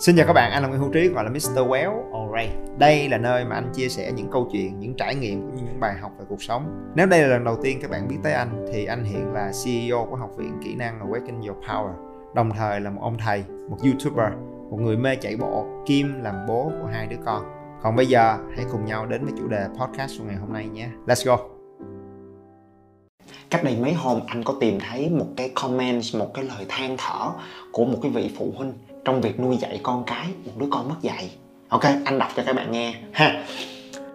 Xin chào các bạn, anh là Nguyễn Hữu Trí gọi là Mr. Well Alright. Đây là nơi mà anh chia sẻ những câu chuyện, những trải nghiệm cũng như những bài học về cuộc sống. Nếu đây là lần đầu tiên các bạn biết tới anh thì anh hiện là CEO của Học viện Kỹ năng Awaken Your Power. Đồng thời là một ông thầy, một YouTuber, một người mê chạy bộ, kim làm bố của hai đứa con. Còn bây giờ hãy cùng nhau đến với chủ đề podcast của ngày hôm nay nhé. Let's go. cách đây mấy hôm anh có tìm thấy một cái comment một cái lời than thở của một cái vị phụ huynh trong việc nuôi dạy con cái một đứa con mất dạy ok anh đọc cho các bạn nghe ha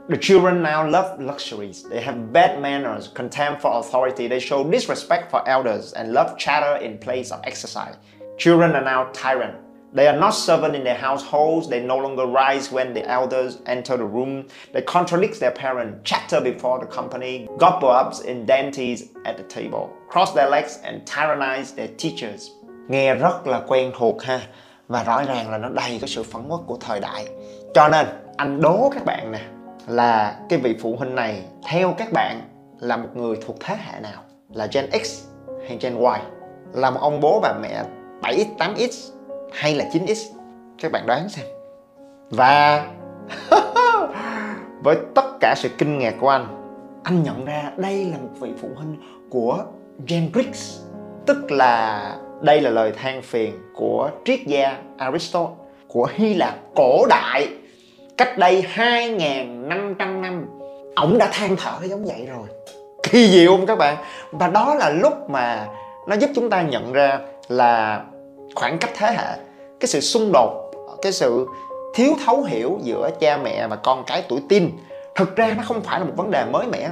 The children now love luxuries. They have bad manners, contempt for authority. They show disrespect for elders and love chatter in place of exercise. Children are now tyrant. They are not servant in their households. They no longer rise when the elders enter the room. They contradict their parents, chatter before the company, gobble up in dainties at the table, cross their legs and tyrannize their teachers. Nghe rất là quen thuộc ha và rõ ràng là nó đầy cái sự phẫn uất của thời đại. Cho nên anh đố các bạn nè là cái vị phụ huynh này theo các bạn là một người thuộc thế hệ nào? Là Gen X hay Gen Y? Là một ông bố bà mẹ 7, 8X hay là 9X? Các bạn đoán xem. Và với tất cả sự kinh ngạc của anh, anh nhận ra đây là một vị phụ huynh của Gen X. Tức là đây là lời than phiền của triết gia Aristotle, của Hy Lạp cổ đại. Cách đây 2.500 năm ổng đã than thở giống vậy rồi. Kỳ diệu không các bạn? Và đó là lúc mà nó giúp chúng ta nhận ra là khoảng cách thế hệ, cái sự xung đột, cái sự thiếu thấu hiểu giữa cha mẹ và con cái tuổi teen, thực ra nó không phải là một vấn đề mới mẻ.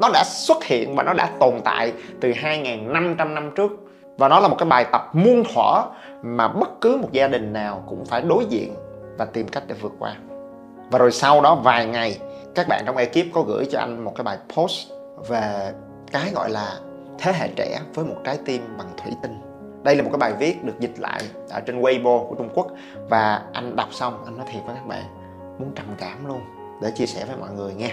Nó đã xuất hiện và nó đã tồn tại từ 2.500 năm trước và nó là một cái bài tập muôn thuở mà bất cứ một gia đình nào cũng phải đối diện và tìm cách để vượt qua. Và rồi sau đó vài ngày, các bạn trong ekip có gửi cho anh một cái bài post về cái gọi là thế hệ trẻ với một trái tim bằng thủy tinh. Đây là một cái bài viết được dịch lại ở trên Weibo của Trung Quốc và anh đọc xong, anh nói thiệt với các bạn, muốn trầm cảm luôn, để chia sẻ với mọi người nghe.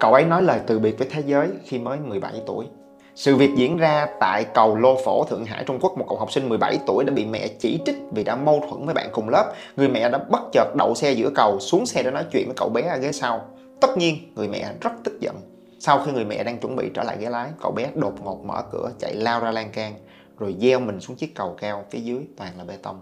Cậu ấy nói lời từ biệt với thế giới khi mới 17 tuổi sự việc diễn ra tại cầu Lô Phổ, Thượng Hải, Trung Quốc. Một cậu học sinh 17 tuổi đã bị mẹ chỉ trích vì đã mâu thuẫn với bạn cùng lớp. Người mẹ đã bất chợt đậu xe giữa cầu, xuống xe để nói chuyện với cậu bé ở ghế sau. Tất nhiên, người mẹ rất tức giận. Sau khi người mẹ đang chuẩn bị trở lại ghế lái, cậu bé đột ngột mở cửa, chạy lao ra lan can, rồi gieo mình xuống chiếc cầu cao phía dưới toàn là bê tông.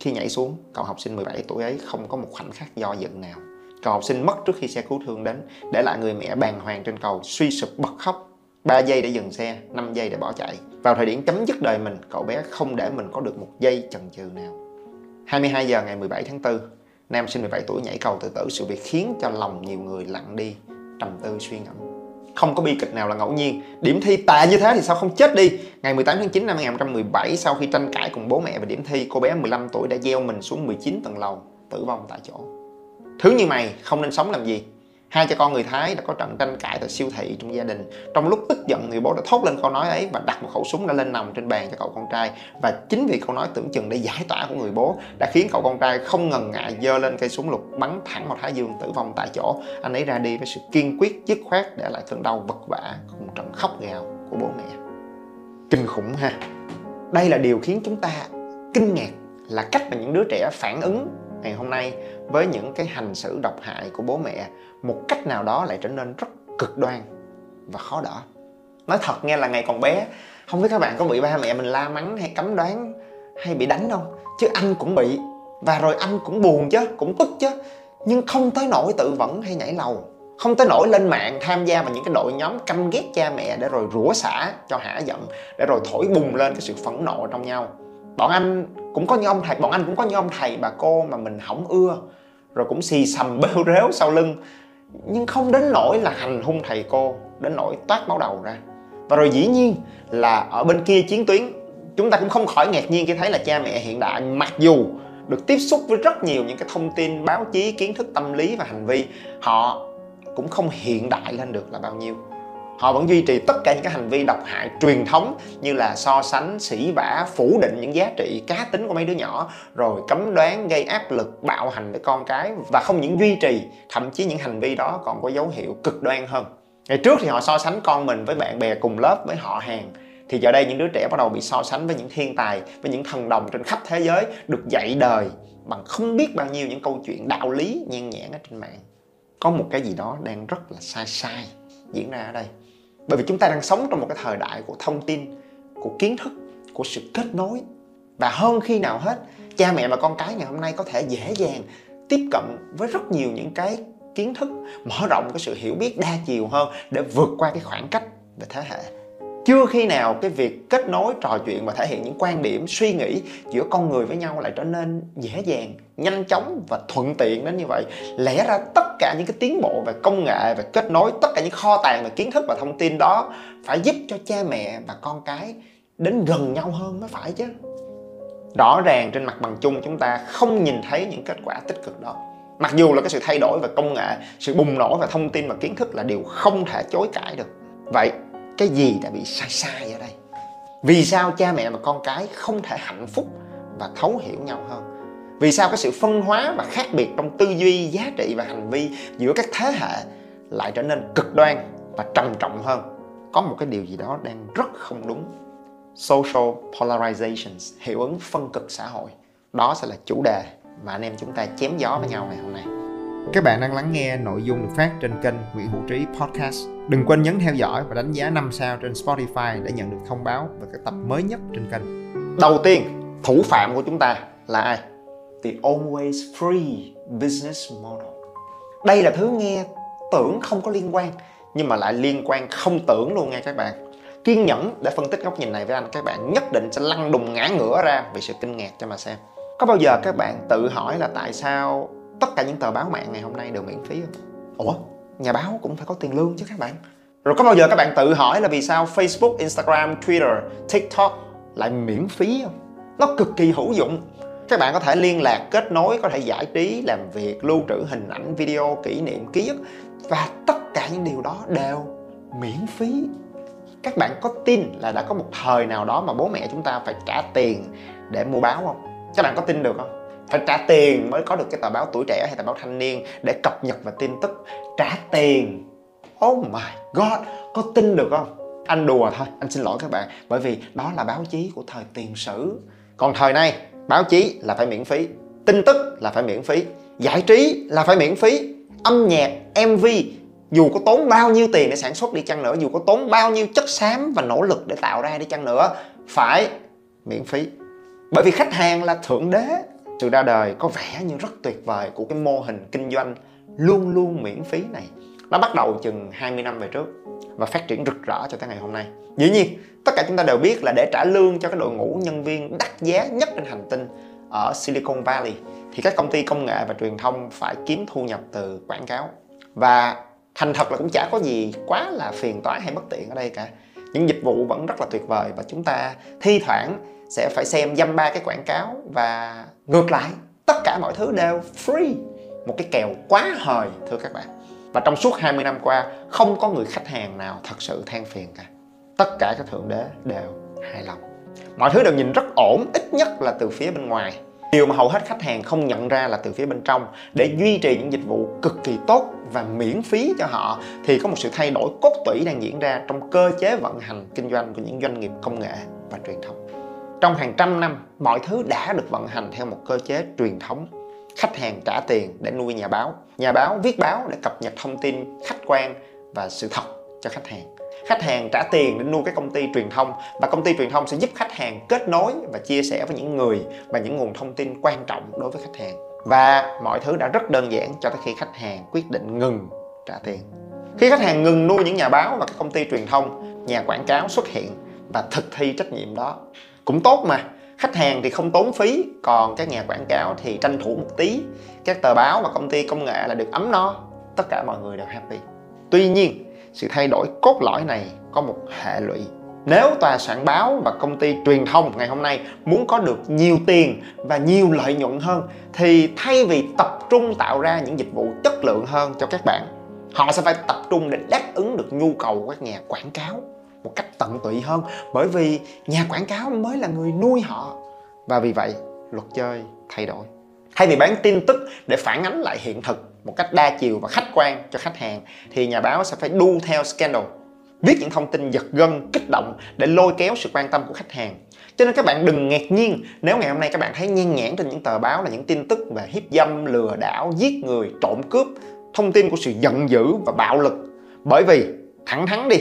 Khi nhảy xuống, cậu học sinh 17 tuổi ấy không có một khoảnh khắc do dự nào. Cậu học sinh mất trước khi xe cứu thương đến, để lại người mẹ bàng hoàng trên cầu, suy sụp bật khóc 3 giây để dừng xe, 5 giây để bỏ chạy. Vào thời điểm chấm dứt đời mình, cậu bé không để mình có được một giây chần chừ nào. 22 giờ ngày 17 tháng 4, nam sinh 17 tuổi nhảy cầu tự tử, sự việc khiến cho lòng nhiều người lặng đi, trầm tư suy ngẫm. Không có bi kịch nào là ngẫu nhiên. Điểm thi tệ như thế thì sao không chết đi? Ngày 18 tháng 9 năm 2017, sau khi tranh cãi cùng bố mẹ về điểm thi, cô bé 15 tuổi đã gieo mình xuống 19 tầng lầu, tử vong tại chỗ. Thứ như mày không nên sống làm gì? Hai cha con người Thái đã có trận tranh cãi tại siêu thị trong gia đình. Trong lúc tức giận, người bố đã thốt lên câu nói ấy và đặt một khẩu súng đã lên nòng trên bàn cho cậu con trai. Và chính vì câu nói tưởng chừng để giải tỏa của người bố đã khiến cậu con trai không ngần ngại giơ lên cây súng lục bắn thẳng vào thái dương tử vong tại chỗ. Anh ấy ra đi với sự kiên quyết, dứt khoát để lại cơn đau vật vã cùng trận khóc gào của bố mẹ. Kinh khủng ha. Đây là điều khiến chúng ta kinh ngạc là cách mà những đứa trẻ phản ứng ngày hôm nay với những cái hành xử độc hại của bố mẹ một cách nào đó lại trở nên rất cực đoan và khó đỡ. Nói thật nghe là ngày còn bé, không biết các bạn có bị ba mẹ mình la mắng hay cấm đoán hay bị đánh không? Chứ anh cũng bị, và rồi anh cũng buồn chứ, cũng tức chứ. Nhưng không tới nỗi tự vẫn hay nhảy lầu, không tới nỗi lên mạng tham gia vào những cái đội nhóm căm ghét cha mẹ để rồi rủa xả cho hả giận, để rồi thổi bùng lên cái sự phẫn nộ trong nhau. Bọn anh cũng có những ông thầy, bọn anh cũng có những ông thầy bà cô mà mình hỏng ưa, rồi cũng xì xầm bêu rếu sau lưng nhưng không đến nỗi là hành hung thầy cô, đến nỗi toát máu đầu ra. Và rồi dĩ nhiên là ở bên kia chiến tuyến, chúng ta cũng không khỏi ngạc nhiên khi thấy là cha mẹ hiện đại, mặc dù được tiếp xúc với rất nhiều những cái thông tin, báo chí, kiến thức tâm lý và hành vi, họ cũng không hiện đại lên được là bao nhiêu họ vẫn duy trì tất cả những cái hành vi độc hại truyền thống như là so sánh, sỉ vả, phủ định những giá trị cá tính của mấy đứa nhỏ, rồi cấm đoán, gây áp lực, bạo hành với con cái và không những duy trì, thậm chí những hành vi đó còn có dấu hiệu cực đoan hơn. Ngày trước thì họ so sánh con mình với bạn bè cùng lớp với họ hàng. Thì giờ đây những đứa trẻ bắt đầu bị so sánh với những thiên tài, với những thần đồng trên khắp thế giới được dạy đời bằng không biết bao nhiêu những câu chuyện đạo lý nhan nhản ở trên mạng. Có một cái gì đó đang rất là sai sai diễn ra ở đây bởi vì chúng ta đang sống trong một cái thời đại của thông tin, của kiến thức, của sự kết nối. Và hơn khi nào hết, cha mẹ và con cái ngày hôm nay có thể dễ dàng tiếp cận với rất nhiều những cái kiến thức, mở rộng cái sự hiểu biết đa chiều hơn để vượt qua cái khoảng cách về thế hệ chưa khi nào cái việc kết nối trò chuyện và thể hiện những quan điểm, suy nghĩ giữa con người với nhau lại trở nên dễ dàng, nhanh chóng và thuận tiện đến như vậy. Lẽ ra tất cả những cái tiến bộ về công nghệ, về kết nối, tất cả những kho tàng về kiến thức và thông tin đó phải giúp cho cha mẹ và con cái đến gần nhau hơn mới phải chứ. Rõ ràng trên mặt bằng chung chúng ta không nhìn thấy những kết quả tích cực đó. Mặc dù là cái sự thay đổi về công nghệ, sự bùng nổ về thông tin và kiến thức là điều không thể chối cãi được. Vậy cái gì đã bị sai sai ở đây? Vì sao cha mẹ và con cái không thể hạnh phúc và thấu hiểu nhau hơn? Vì sao cái sự phân hóa và khác biệt trong tư duy, giá trị và hành vi giữa các thế hệ lại trở nên cực đoan và trầm trọng hơn? Có một cái điều gì đó đang rất không đúng. Social polarizations, hiệu ứng phân cực xã hội. Đó sẽ là chủ đề mà anh em chúng ta chém gió với nhau ngày hôm nay các bạn đang lắng nghe nội dung được phát trên kênh Nguyễn Hữu Trí Podcast. Đừng quên nhấn theo dõi và đánh giá 5 sao trên Spotify để nhận được thông báo về các tập mới nhất trên kênh. đầu tiên thủ phạm của chúng ta là ai the always free business model đây là thứ nghe tưởng không có liên quan nhưng mà lại liên quan không tưởng luôn nha các bạn kiên nhẫn để phân tích góc nhìn này với anh các bạn nhất định sẽ lăn đùng ngã ngửa ra vì sự kinh ngạc cho mà xem có bao giờ các bạn tự hỏi là tại sao tất cả những tờ báo mạng ngày hôm nay đều miễn phí không ủa nhà báo cũng phải có tiền lương chứ các bạn rồi có bao giờ các bạn tự hỏi là vì sao Facebook, Instagram, Twitter, TikTok lại miễn phí không? Nó cực kỳ hữu dụng. Các bạn có thể liên lạc, kết nối, có thể giải trí, làm việc, lưu trữ hình ảnh, video, kỷ niệm, ký ức và tất cả những điều đó đều miễn phí. Các bạn có tin là đã có một thời nào đó mà bố mẹ chúng ta phải trả tiền để mua báo không? Các bạn có tin được không? Phải trả tiền mới có được cái tờ báo tuổi trẻ hay tờ báo thanh niên để cập nhật và tin tức. Trả tiền. Oh my god, có tin được không? Anh đùa thôi, anh xin lỗi các bạn. Bởi vì đó là báo chí của thời tiền sử. Còn thời nay, báo chí là phải miễn phí. Tin tức là phải miễn phí. Giải trí là phải miễn phí. Âm nhạc, MV Dù có tốn bao nhiêu tiền để sản xuất đi chăng nữa Dù có tốn bao nhiêu chất xám và nỗ lực để tạo ra đi chăng nữa Phải miễn phí. Bởi vì khách hàng là thượng đế. Sự ra đời có vẻ như rất tuyệt vời của cái mô hình kinh doanh luôn luôn miễn phí này. Nó bắt đầu chừng 20 năm về trước và phát triển rực rỡ cho tới ngày hôm nay. Dĩ nhiên, tất cả chúng ta đều biết là để trả lương cho cái đội ngũ nhân viên đắt giá nhất trên hành tinh ở Silicon Valley, thì các công ty công nghệ và truyền thông phải kiếm thu nhập từ quảng cáo. Và thành thật là cũng chả có gì quá là phiền toái hay bất tiện ở đây cả. Những dịch vụ vẫn rất là tuyệt vời và chúng ta thi thoảng sẽ phải xem dăm ba cái quảng cáo và ngược lại, tất cả mọi thứ đều free. Một cái kèo quá hời, thưa các bạn. Và trong suốt 20 năm qua, không có người khách hàng nào thật sự than phiền cả. Tất cả các thượng đế đều hài lòng. Mọi thứ đều nhìn rất ổn, ít nhất là từ phía bên ngoài. Điều mà hầu hết khách hàng không nhận ra là từ phía bên trong. Để duy trì những dịch vụ cực kỳ tốt và miễn phí cho họ, thì có một sự thay đổi cốt tủy đang diễn ra trong cơ chế vận hành kinh doanh của những doanh nghiệp công nghệ và truyền thông trong hàng trăm năm, mọi thứ đã được vận hành theo một cơ chế truyền thống. Khách hàng trả tiền để nuôi nhà báo. Nhà báo viết báo để cập nhật thông tin, khách quan và sự thật cho khách hàng. Khách hàng trả tiền để nuôi cái công ty truyền thông và công ty truyền thông sẽ giúp khách hàng kết nối và chia sẻ với những người và những nguồn thông tin quan trọng đối với khách hàng. Và mọi thứ đã rất đơn giản cho tới khi khách hàng quyết định ngừng trả tiền. Khi khách hàng ngừng nuôi những nhà báo và các công ty truyền thông, nhà quảng cáo xuất hiện và thực thi trách nhiệm đó cũng tốt mà. Khách hàng thì không tốn phí, còn các nhà quảng cáo thì tranh thủ một tí. Các tờ báo và công ty công nghệ là được ấm no, tất cả mọi người đều happy. Tuy nhiên, sự thay đổi cốt lõi này có một hệ lụy. Nếu tòa soạn báo và công ty truyền thông ngày hôm nay muốn có được nhiều tiền và nhiều lợi nhuận hơn, thì thay vì tập trung tạo ra những dịch vụ chất lượng hơn cho các bạn, họ sẽ phải tập trung để đáp ứng được nhu cầu của các nhà quảng cáo một cách tận tụy hơn. Bởi vì nhà quảng cáo mới là người nuôi họ. Và vì vậy, luật chơi thay đổi. Thay vì bán tin tức để phản ánh lại hiện thực một cách đa chiều và khách quan cho khách hàng, thì nhà báo sẽ phải đu theo scandal, viết những thông tin giật gân, kích động để lôi kéo sự quan tâm của khách hàng. Cho nên các bạn đừng ngạc nhiên nếu ngày hôm nay các bạn thấy nhan nhản trên những tờ báo là những tin tức về hiếp dâm, lừa đảo, giết người, trộm cướp, thông tin của sự giận dữ và bạo lực. Bởi vì, thẳng thắn đi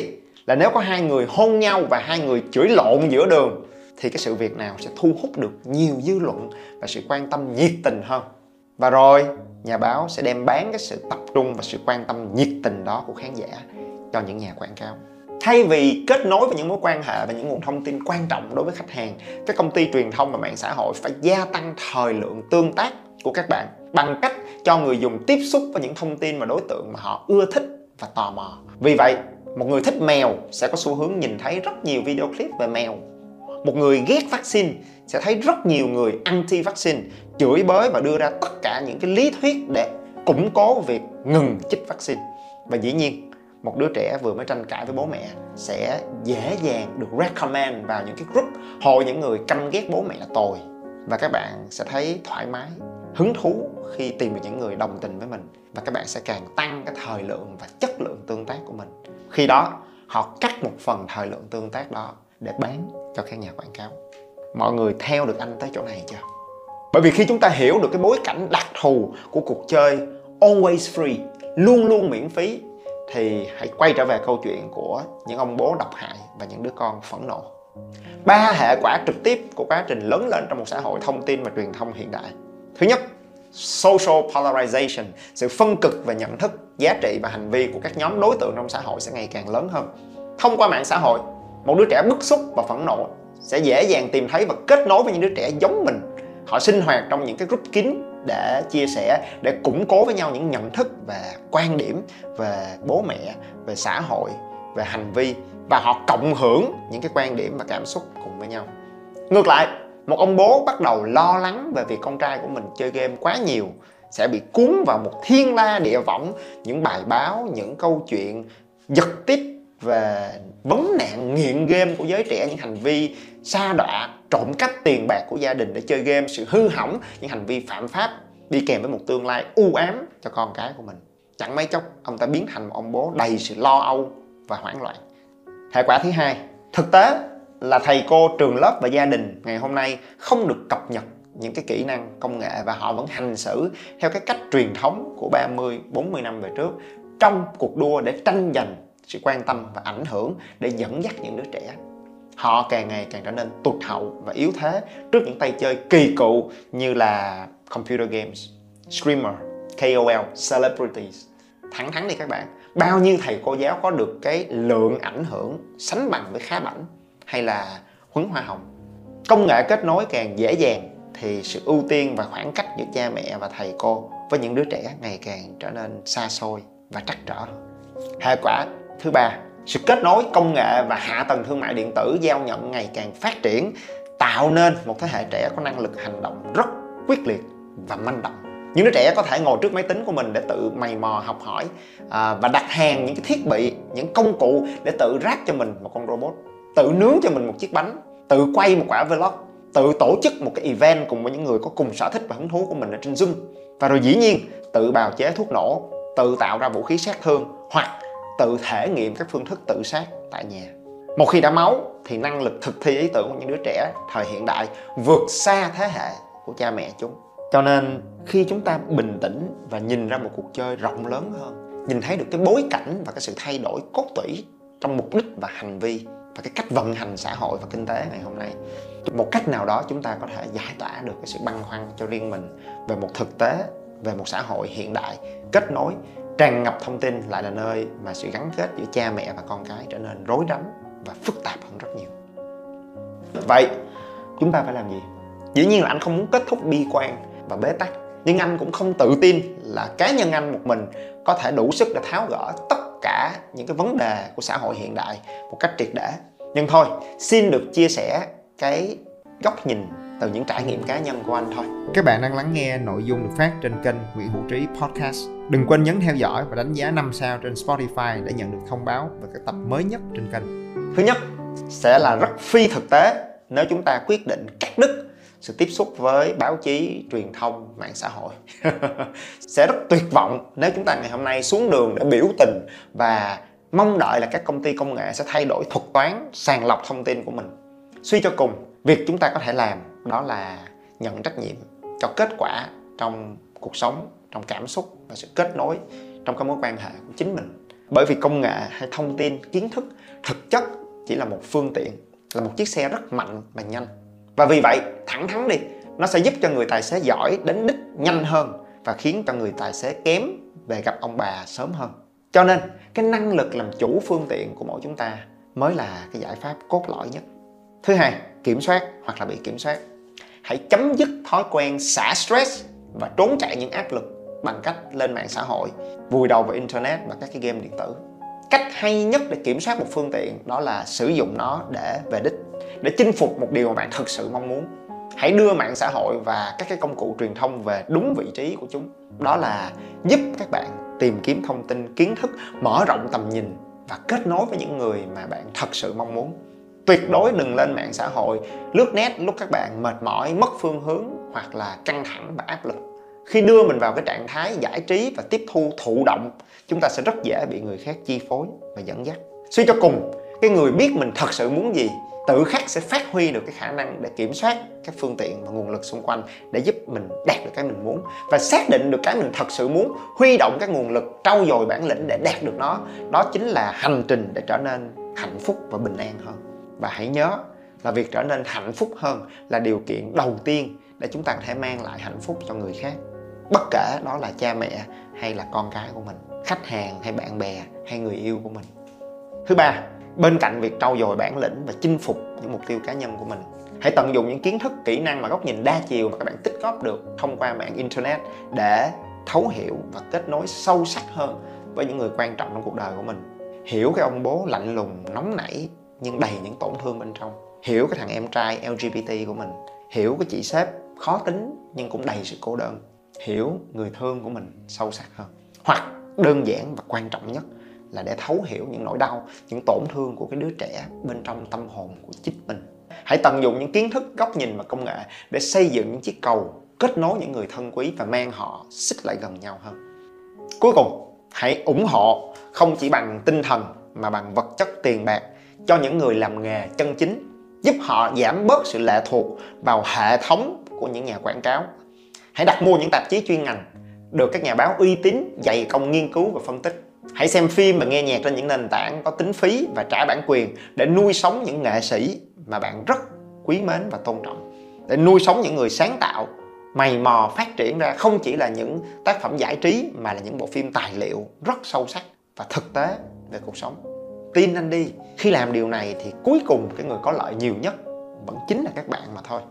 là nếu có hai người hôn nhau và hai người chửi lộn giữa đường, thì cái sự việc nào sẽ thu hút được nhiều dư luận và sự quan tâm nhiệt tình hơn? Và rồi, nhà báo sẽ đem bán cái sự tập trung và sự quan tâm nhiệt tình đó của khán giả cho những nhà quảng cáo. Thay vì kết nối với những mối quan hệ và những nguồn thông tin quan trọng đối với khách hàng, các công ty truyền thông và mạng xã hội phải gia tăng thời lượng tương tác của các bạn bằng cách cho người dùng tiếp xúc với những thông tin và đối tượng mà họ ưa thích và tò mò. Vì vậy một người thích mèo sẽ có xu hướng nhìn thấy rất nhiều video clip về mèo. Một người ghét vaccine sẽ thấy rất nhiều người anti vaccine chửi bới và đưa ra tất cả những cái lý thuyết để củng cố việc ngừng chích vaccine. Và dĩ nhiên, một đứa trẻ vừa mới tranh cãi với bố mẹ sẽ dễ dàng được recommend vào những cái group hội những người căm ghét bố mẹ là tồi. Và các bạn sẽ thấy thoải mái, hứng thú khi tìm được những người đồng tình với mình. Và các bạn sẽ càng tăng cái thời lượng và chất lượng khi đó, họ cắt một phần thời lượng tương tác đó để bán cho các nhà quảng cáo. Mọi người theo được anh tới chỗ này chưa? Bởi vì khi chúng ta hiểu được cái bối cảnh đặc thù của cuộc chơi always free, luôn luôn miễn phí, thì hãy quay trở về câu chuyện của những ông bố độc hại và những đứa con phẫn nộ. Ba hệ quả trực tiếp của quá trình lớn lên trong một xã hội thông tin và truyền thông hiện đại. Thứ nhất social polarization, sự phân cực về nhận thức, giá trị và hành vi của các nhóm đối tượng trong xã hội sẽ ngày càng lớn hơn. Thông qua mạng xã hội, một đứa trẻ bức xúc và phẫn nộ sẽ dễ dàng tìm thấy và kết nối với những đứa trẻ giống mình. Họ sinh hoạt trong những cái group kín để chia sẻ, để củng cố với nhau những nhận thức và quan điểm, về bố mẹ, về xã hội, về hành vi và họ cộng hưởng những cái quan điểm và cảm xúc cùng với nhau. Ngược lại một ông bố bắt đầu lo lắng về việc con trai của mình chơi game quá nhiều, sẽ bị cuốn vào một thiên la địa võng, những bài báo, những câu chuyện giật tít về vấn nạn nghiện game của giới trẻ, những hành vi sa đọa, trộm cắp tiền bạc của gia đình để chơi game, sự hư hỏng, những hành vi phạm pháp đi kèm với một tương lai u ám cho con cái của mình. Chẳng mấy chốc, ông ta biến thành một ông bố đầy sự lo âu và hoảng loạn. Hệ quả thứ hai, thực tế là thầy cô trường lớp và gia đình ngày hôm nay không được cập nhật những cái kỹ năng công nghệ và họ vẫn hành xử theo cái cách truyền thống của 30, 40 năm về trước trong cuộc đua để tranh giành sự quan tâm và ảnh hưởng để dẫn dắt những đứa trẻ họ càng ngày càng trở nên tụt hậu và yếu thế trước những tay chơi kỳ cựu như là computer games, streamer, KOL, celebrities. Thẳng thắn đi các bạn, bao nhiêu thầy cô giáo có được cái lượng ảnh hưởng sánh bằng với khá bảnh hay là huấn hoa hồng. Công nghệ kết nối càng dễ dàng thì sự ưu tiên và khoảng cách giữa cha mẹ và thầy cô với những đứa trẻ ngày càng trở nên xa xôi và trắc trở. Hệ quả thứ ba sự kết nối công nghệ và hạ tầng thương mại điện tử giao nhận ngày càng phát triển tạo nên một thế hệ trẻ có năng lực hành động rất quyết liệt và manh động những đứa trẻ có thể ngồi trước máy tính của mình để tự mày mò học hỏi à, và đặt hàng những cái thiết bị những công cụ để tự ráp cho mình một con robot tự nướng cho mình một chiếc bánh, tự quay một quả vlog, tự tổ chức một cái event cùng với những người có cùng sở thích và hứng thú của mình ở trên zoom. Và rồi dĩ nhiên, tự bào chế thuốc nổ, tự tạo ra vũ khí sát thương, hoặc tự thể nghiệm các phương thức tự sát tại nhà. Một khi đã máu, thì năng lực thực thi ý tưởng của những đứa trẻ thời hiện đại vượt xa thế hệ của cha mẹ chúng. Cho nên, khi chúng ta bình tĩnh và nhìn ra một cuộc chơi rộng lớn hơn, nhìn thấy được cái bối cảnh và cái sự thay đổi cốt tủy trong mục đích và hành vi và cái cách vận hành xã hội và kinh tế ngày hôm nay. Một cách nào đó chúng ta có thể giải tỏa được cái sự băn khoăn cho riêng mình về một thực tế, về một xã hội hiện đại, kết nối, tràn ngập thông tin lại là nơi mà sự gắn kết giữa cha mẹ và con cái trở nên rối rắm và phức tạp hơn rất nhiều. Vậy, chúng ta phải làm gì? Dĩ nhiên là anh không muốn kết thúc bi quan và bế tắc, nhưng anh cũng không tự tin là cá nhân anh một mình có thể đủ sức để tháo gỡ tất cả những cái vấn đề của xã hội hiện đại một cách triệt để nhưng thôi xin được chia sẻ cái góc nhìn từ những trải nghiệm cá nhân của anh thôi. Các bạn đang lắng nghe nội dung được phát trên kênh Nguyễn Hữu Trí Podcast. Đừng quên nhấn theo dõi và đánh giá 5 sao trên Spotify để nhận được thông báo về các tập mới nhất trên kênh. Thứ nhất, sẽ là rất phi thực tế nếu chúng ta quyết định cắt đứt sự tiếp xúc với báo chí, truyền thông, mạng xã hội. sẽ rất tuyệt vọng nếu chúng ta ngày hôm nay xuống đường để biểu tình và mong đợi là các công ty công nghệ sẽ thay đổi thuật toán sàng lọc thông tin của mình. Suy cho cùng, việc chúng ta có thể làm đó là nhận trách nhiệm cho kết quả trong cuộc sống trong cảm xúc và sự kết nối trong các mối quan hệ của chính mình bởi vì công nghệ hay thông tin kiến thức thực chất chỉ là một phương tiện là một chiếc xe rất mạnh và nhanh và vì vậy, thẳng thắn đi, nó sẽ giúp cho người tài xế giỏi đến đích nhanh hơn và khiến cho người tài xế kém về gặp ông bà sớm hơn. Cho nên, cái năng lực làm chủ phương tiện của mỗi chúng ta mới là cái giải pháp cốt lõi nhất. Thứ hai, kiểm soát hoặc là bị kiểm soát. Hãy chấm dứt thói quen xả stress và trốn chạy những áp lực bằng cách lên mạng xã hội, vùi đầu vào internet và các cái game điện tử cách hay nhất để kiểm soát một phương tiện đó là sử dụng nó để về đích, để chinh phục một điều mà bạn thực sự mong muốn. Hãy đưa mạng xã hội và các cái công cụ truyền thông về đúng vị trí của chúng. Đó là giúp các bạn tìm kiếm thông tin, kiến thức, mở rộng tầm nhìn và kết nối với những người mà bạn thật sự mong muốn. Tuyệt đối đừng lên mạng xã hội, lướt nét lúc các bạn mệt mỏi, mất phương hướng hoặc là căng thẳng và áp lực khi đưa mình vào cái trạng thái giải trí và tiếp thu thụ động, chúng ta sẽ rất dễ bị người khác chi phối và dẫn dắt. Suy cho cùng, cái người biết mình thật sự muốn gì, tự khắc sẽ phát huy được cái khả năng để kiểm soát các phương tiện và nguồn lực xung quanh để giúp mình đạt được cái mình muốn. Và xác định được cái mình thật sự muốn, huy động các nguồn lực, trau dồi bản lĩnh để đạt được nó, đó chính là hành trình để trở nên hạnh phúc và bình an hơn. Và hãy nhớ là việc trở nên hạnh phúc hơn là điều kiện đầu tiên để chúng ta có thể mang lại hạnh phúc cho người khác bất kể đó là cha mẹ hay là con cái của mình, khách hàng hay bạn bè hay người yêu của mình. Thứ ba, bên cạnh việc trau dồi bản lĩnh và chinh phục những mục tiêu cá nhân của mình, hãy tận dụng những kiến thức, kỹ năng và góc nhìn đa chiều mà các bạn tích góp được thông qua mạng internet để thấu hiểu và kết nối sâu sắc hơn với những người quan trọng trong cuộc đời của mình. Hiểu cái ông bố lạnh lùng, nóng nảy nhưng đầy những tổn thương bên trong. Hiểu cái thằng em trai lgbt của mình. Hiểu cái chị sếp khó tính nhưng cũng đầy sự cô đơn hiểu người thương của mình sâu sắc hơn. Hoặc đơn giản và quan trọng nhất là để thấu hiểu những nỗi đau, những tổn thương của cái đứa trẻ bên trong tâm hồn của chính mình. Hãy tận dụng những kiến thức, góc nhìn và công nghệ để xây dựng những chiếc cầu kết nối những người thân quý và mang họ xích lại gần nhau hơn. Cuối cùng, hãy ủng hộ không chỉ bằng tinh thần mà bằng vật chất tiền bạc cho những người làm nghề chân chính, giúp họ giảm bớt sự lệ thuộc vào hệ thống của những nhà quảng cáo hãy đặt mua những tạp chí chuyên ngành được các nhà báo uy tín, dày công nghiên cứu và phân tích. Hãy xem phim và nghe nhạc trên những nền tảng có tính phí và trả bản quyền để nuôi sống những nghệ sĩ mà bạn rất quý mến và tôn trọng. Để nuôi sống những người sáng tạo, mày mò phát triển ra không chỉ là những tác phẩm giải trí mà là những bộ phim tài liệu rất sâu sắc và thực tế về cuộc sống. Tin anh đi, khi làm điều này thì cuối cùng cái người có lợi nhiều nhất vẫn chính là các bạn mà thôi.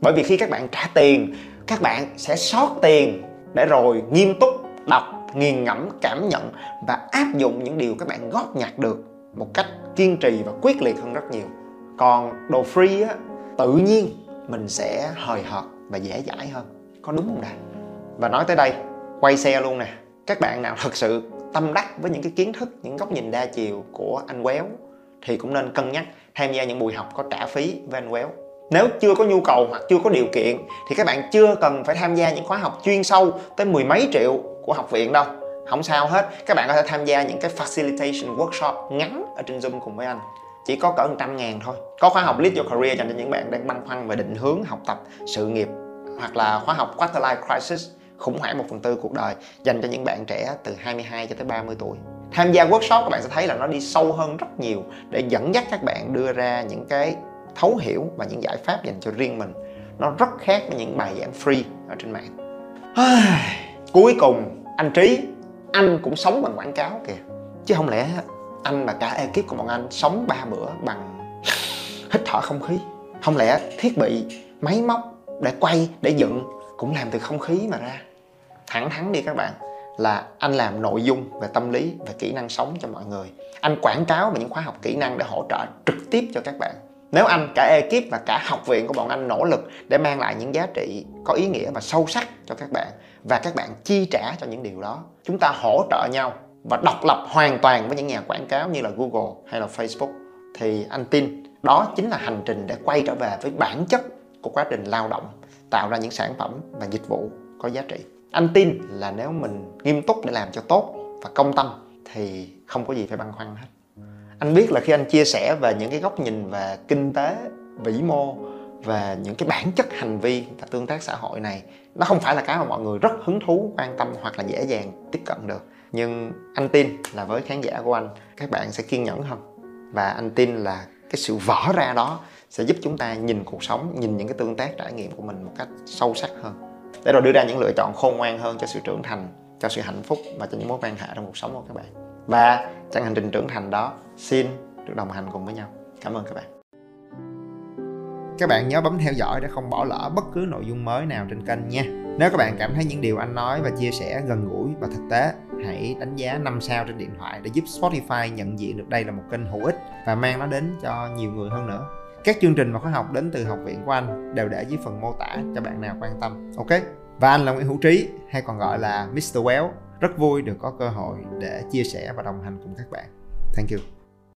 Bởi vì khi các bạn trả tiền các bạn sẽ sót tiền để rồi nghiêm túc đọc, nghiền ngẫm, cảm nhận và áp dụng những điều các bạn góp nhặt được một cách kiên trì và quyết liệt hơn rất nhiều. Còn đồ free á, tự nhiên mình sẽ hời hợt và dễ dãi hơn. Có đúng không nè và nói tới đây, quay xe luôn nè. Các bạn nào thật sự tâm đắc với những cái kiến thức, những góc nhìn đa chiều của anh quéo thì cũng nên cân nhắc, tham gia những buổi học có trả phí với anh quéo nếu chưa có nhu cầu hoặc chưa có điều kiện, thì các bạn chưa cần phải tham gia những khóa học chuyên sâu tới mười mấy triệu của học viện đâu. Không sao hết, các bạn có thể tham gia những cái facilitation workshop ngắn ở trên zoom cùng với anh. Chỉ có cỡ 100 ngàn thôi. Có khóa học Lead Your Career dành cho những bạn đang băn khoăn về định hướng học tập, sự nghiệp hoặc là khóa học Quarter Life Crisis, khủng hoảng một phần tư cuộc đời dành cho những bạn trẻ từ 22 cho tới 30 tuổi. Tham gia workshop, các bạn sẽ thấy là nó đi sâu hơn rất nhiều để dẫn dắt các bạn đưa ra những cái thấu hiểu và những giải pháp dành cho riêng mình. Nó rất khác với những bài giảng free ở trên mạng. Cuối cùng anh trí anh cũng sống bằng quảng cáo kìa. Chứ không lẽ anh và cả ekip của bọn anh sống ba bữa bằng hít thở không khí? Không lẽ thiết bị máy móc để quay để dựng cũng làm từ không khí mà ra? Thẳng thắn đi các bạn là anh làm nội dung về tâm lý về kỹ năng sống cho mọi người. Anh quảng cáo về những khóa học kỹ năng để hỗ trợ trực tiếp cho các bạn nếu anh, cả ekip và cả học viện của bọn anh nỗ lực để mang lại những giá trị có ý nghĩa và sâu sắc cho các bạn và các bạn chi trả cho những điều đó, chúng ta hỗ trợ nhau và độc lập hoàn toàn với những nhà quảng cáo như là Google hay là Facebook, thì anh tin đó chính là hành trình để quay trở về với bản chất của quá trình lao động, tạo ra những sản phẩm và dịch vụ có giá trị. Anh tin là nếu mình nghiêm túc để làm cho tốt và công tâm thì không có gì phải băn khoăn hết anh biết là khi anh chia sẻ về những cái góc nhìn về kinh tế, vĩ mô về những cái bản chất hành vi và tương tác xã hội này, nó không phải là cái mà mọi người rất hứng thú, quan tâm hoặc là dễ dàng tiếp cận được. Nhưng anh tin là với khán giả của anh, các bạn sẽ kiên nhẫn hơn. Và anh tin là cái sự vỡ ra đó sẽ giúp chúng ta nhìn cuộc sống, nhìn những cái tương tác trải nghiệm của mình một cách sâu sắc hơn. Để rồi đưa ra những lựa chọn khôn ngoan hơn cho sự trưởng thành, cho sự hạnh phúc và cho những mối quan hệ trong cuộc sống của các bạn. Và trong hành trình trưởng thành đó, xin được đồng hành cùng với nhau. Cảm ơn các bạn. Các bạn nhớ bấm theo dõi để không bỏ lỡ bất cứ nội dung mới nào trên kênh nha. Nếu các bạn cảm thấy những điều anh nói và chia sẻ gần gũi và thực tế, hãy đánh giá 5 sao trên điện thoại để giúp Spotify nhận diện được đây là một kênh hữu ích và mang nó đến cho nhiều người hơn nữa. Các chương trình và khóa học đến từ học viện của anh đều để dưới phần mô tả cho bạn nào quan tâm, ok? Và anh là Nguyễn Hữu Trí, hay còn gọi là Mr. Well rất vui được có cơ hội để chia sẻ và đồng hành cùng các bạn. Thank you.